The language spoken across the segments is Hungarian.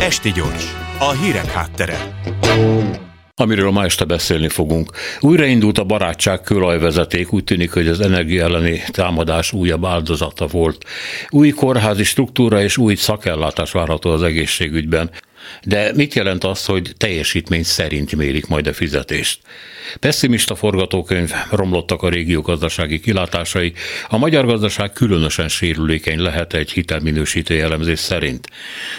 Esti gyors, a hírek háttere amiről ma este beszélni fogunk. Újraindult a barátság kőolajvezeték, úgy tűnik, hogy az energia elleni támadás újabb áldozata volt. Új kórházi struktúra és új szakellátás várható az egészségügyben. De mit jelent az, hogy teljesítmény szerint mérik majd a fizetést? Pessimista forgatókönyv, romlottak a régió gazdasági kilátásai, a magyar gazdaság különösen sérülékeny lehet egy hitelminősítő jellemzés szerint.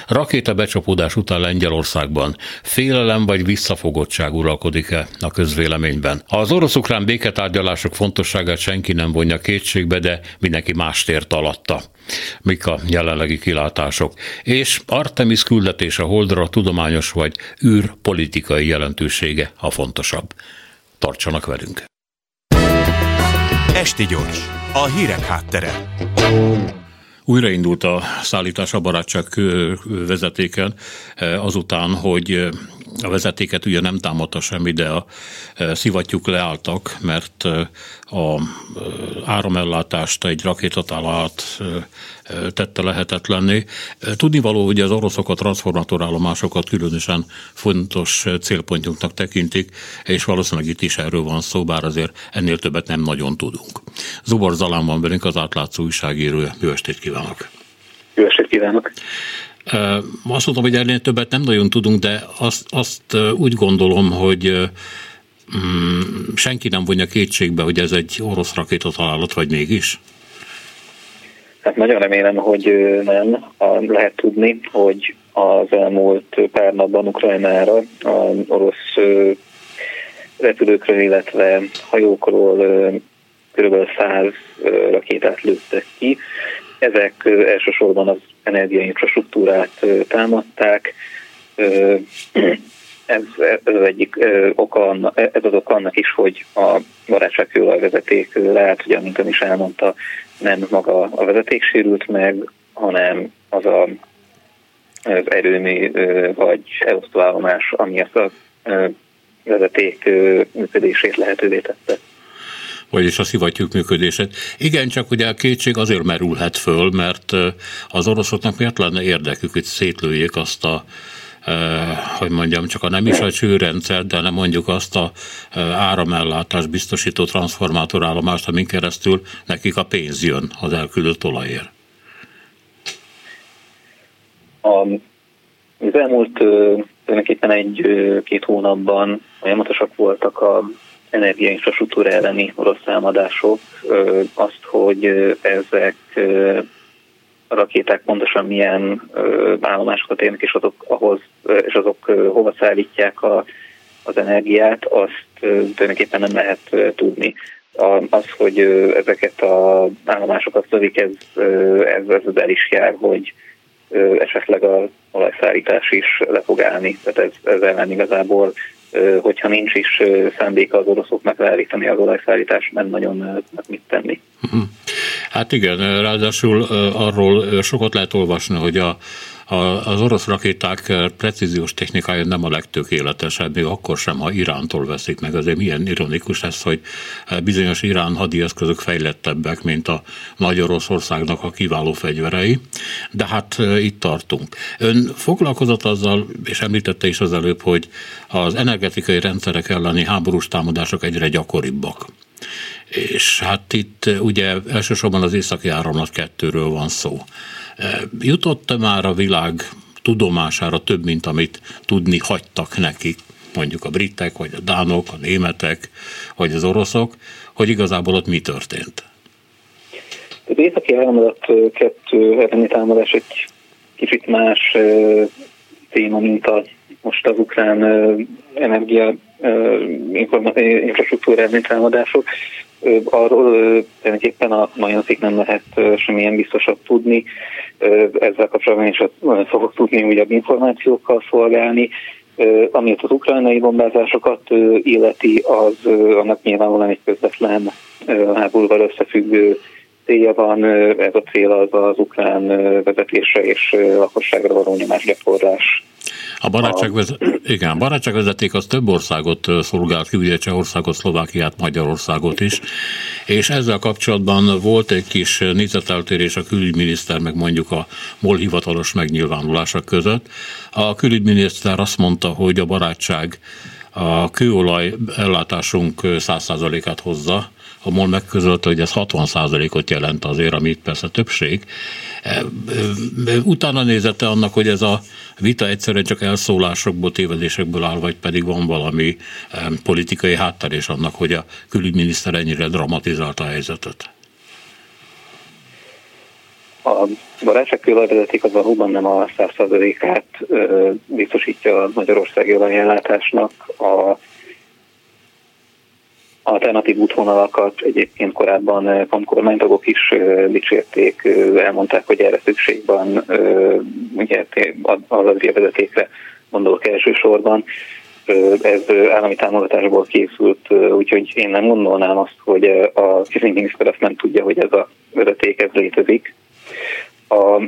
Rakéta becsapódás után Lengyelországban félelem vagy visszafogottság uralkodik-e a közvéleményben. Az orosz-ukrán béketárgyalások fontosságát senki nem vonja kétségbe, de mindenki mást ért alatta. Mik a jelenlegi kilátások? És Artemis küldetése Holdra tudományos vagy űrpolitikai jelentősége a fontosabb. Tartsanak velünk! Esti gyors, a hírek háttere. Újraindult a szállítás a barátság vezetéken, azután, hogy a vezetéket ugye nem támadta semmi, de a szivattyúk leálltak, mert a áramellátást egy rakétatállát tette lehetetlenné. Tudnivaló, hogy az oroszok a transformátorállomásokat különösen fontos célpontjunknak tekintik, és valószínűleg itt is erről van szó, bár azért ennél többet nem nagyon tudunk. Zubor Zalán van velünk, az átlátszó újságíró. Jó estét kívánok! Jó estét kívánok! Azt mondom, hogy ennél többet nem nagyon tudunk, de azt, azt úgy gondolom, hogy mm, senki nem vonja kétségbe, hogy ez egy orosz rakétatalálat, vagy mégis? Hát nagyon remélem, hogy nem. Lehet tudni, hogy az elmúlt pár napban Ukrajnára az orosz repülőkről, illetve hajókról kb. 100 rakétát lőttek ki. Ezek elsősorban az energiainfrastruktúrát támadták. Ez, ez egyik oka, ez az oka annak is, hogy a barátságkőolajvezeték lehet, hogy amint ön is elmondta, nem maga a vezeték sérült meg, hanem az a, az erőmű vagy elosztóállomás, ami ezt a vezeték működését lehetővé tette vagyis a szivattyúk működését. Igen, csak ugye a kétség azért merülhet föl, mert az oroszoknak miért lenne érdekük, hogy szétlőjék azt a hogy mondjam, csak a nem is a csőrendszer, de nem mondjuk azt a áramellátás biztosító transformátorállomást, amin keresztül nekik a pénz jön az elküldött olajért. A, az elmúlt tulajdonképpen egy-két hónapban folyamatosak voltak a energiainfrastruktúra elleni orosz támadások, azt, hogy ezek a rakéták pontosan milyen állomásokat érnek, és azok, ahhoz, és azok hova szállítják a, az energiát, azt tulajdonképpen nem lehet tudni. Az, hogy ezeket az állomásokat lövik, ez, ez, ez el is jár, hogy esetleg a olajszállítás is le fog állni. Tehát ez, ez ellen igazából hogyha nincs is szándéka az oroszoknak leállítani az olajszállítást, nem nagyon mit tenni. Mhm. Hát igen, ráadásul arról sokat lehet olvasni, hogy a az orosz rakéták precíziós technikája nem a legtökéletesebb, még akkor sem, ha Irántól veszik meg. Azért milyen ironikus ez, hogy bizonyos Irán hadi eszközök fejlettebbek, mint a Nagy Oroszországnak a kiváló fegyverei, de hát itt tartunk. Ön foglalkozott azzal, és említette is az előbb, hogy az energetikai rendszerek elleni háborús támadások egyre gyakoribbak. És hát itt ugye elsősorban az északi áramlat kettőről van szó. Jutott már a világ tudomására több, mint amit tudni hagytak nekik, mondjuk a britek, vagy a dánok, a németek, vagy az oroszok, hogy igazából ott mi történt? Az északi áramlat kettő elleni támadás egy kicsit más téma, mint a, most az ukrán energia infrastruktúra elleni támadások. Arról tulajdonképpen a mai nem lehet semmilyen biztosat tudni. Ezzel kapcsolatban is fogok tudni újabb információkkal szolgálni. Ami az ukrajnai bombázásokat illeti, az annak nyilvánvalóan egy közvetlen háborúval összefüggő célja van, ez a cél az az ukrán vezetésre és lakosságra való nyomásgyakorlás. A barátságvezet, igen, barátságvezeték az több országot szolgált ki, ugye Csehországot, Szlovákiát, Magyarországot is, és ezzel kapcsolatban volt egy kis nézeteltérés a külügyminiszter, meg mondjuk a MOL hivatalos megnyilvánulása között. A külügyminiszter azt mondta, hogy a barátság a kőolaj ellátásunk 100%-át hozza, a MOL megközölte, hogy ez 60%-ot jelent azért, amit persze többség. E, e, utána nézette annak, hogy ez a vita egyszerűen csak elszólásokból, tévedésekből áll, vagy pedig van valami e, politikai hátterés annak, hogy a külügyminiszter ennyire dramatizálta a helyzetet. A barátság különvezeték az valóban nem a 100%-át biztosítja a magyarországi olajellátásnak. A alternatív útvonalakat egyébként korábban kormánytagok is dicsérték, elmondták, hogy erre szükség van, ugye az vezetékre gondolok elsősorban. Ez állami támogatásból készült, úgyhogy én nem gondolnám azt, hogy a miniszter azt nem tudja, hogy ez a vezeték ez létezik. A,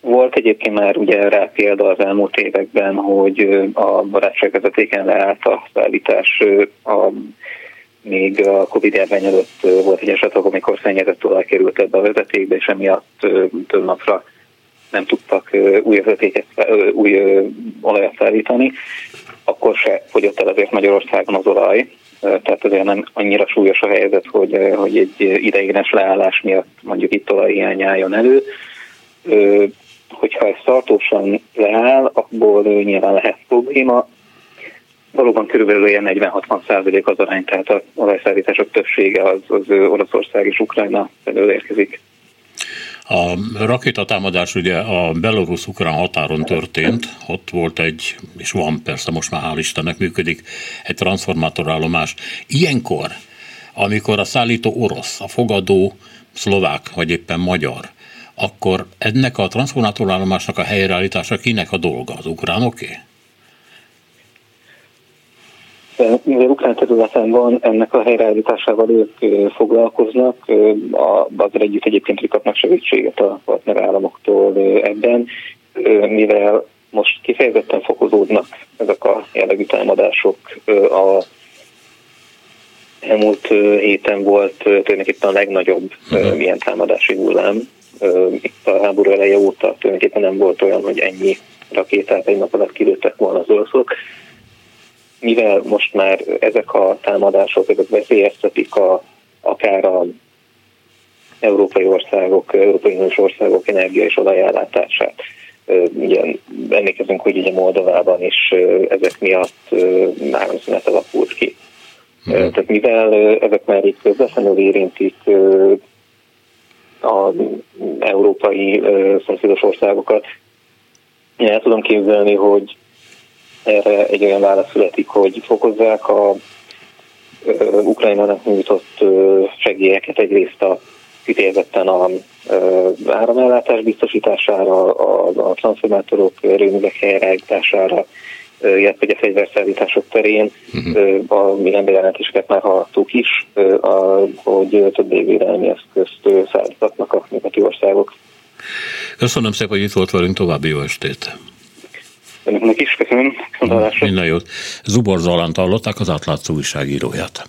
volt egyébként már ugye rá példa az elmúlt években, hogy a barátságvezetéken leállt a szállítás a még a Covid járvány előtt volt egy eset, amikor szennyezett olaj került ebbe a vezetékbe, és emiatt több napra nem tudtak új vezetéket, új olajat szállítani, akkor se fogyott el azért Magyarországon az olaj, tehát azért nem annyira súlyos a helyzet, hogy, hogy egy ideiglenes leállás miatt mondjuk itt olajhiány álljon elő. Hogyha ez tartósan leáll, abból nyilván lehet probléma. Valóban körülbelül ilyen 40-60 százalék az arány, tehát a olajszállítások többsége az, az Oroszország és Ukrajna felől érkezik. A rakétatámadás ugye a belorusz-ukrán határon történt, ott volt egy, és van persze most már hál' Istennek működik, egy transformátorállomás. Ilyenkor, amikor a szállító orosz, a fogadó szlovák, vagy éppen magyar, akkor ennek a transformátorállomásnak a helyreállítása kinek a dolga? Az ukránoké? Mivel ukrán területen van, ennek a helyreállításával ők foglalkoznak, azért együtt egyébként kapnak segítséget a partnerállamoktól ebben, mivel most kifejezetten fokozódnak ezek a jellegű támadások. A elmúlt héten volt tulajdonképpen a legnagyobb uh-huh. ilyen támadási hullám. Itt a háború eleje óta tulajdonképpen nem volt olyan, hogy ennyi rakétát egy nap alatt kilőttek volna az oroszok mivel most már ezek a támadások, ezek veszélyeztetik a, akár a európai országok, európai uniós országok energia és olajellátását. Ugye emlékezünk, hogy ugye Moldovában is ezek miatt áramszünet alakult ki. Mm. Tehát mivel ezek már itt közvetlenül érintik az európai szomszédos országokat, én el tudom képzelni, hogy erre egy olyan válasz születik, hogy fokozzák a Ukrajnának nyújtott segélyeket egyrészt a kifejezetten a áramellátás biztosítására, a, a transformátorok erőművek helyreállítására, illetve a fegyverszállítások terén. Uh-huh. A milyen bejelentéseket már hallottuk is, hogy több évvédelmi eszközt szállítatnak a nyugati országok. Köszönöm szépen, hogy itt volt velünk, további jó estét! Önöknek is köszönöm. Minden jót. Zubor Zalant hallották az átlátszó újságíróját.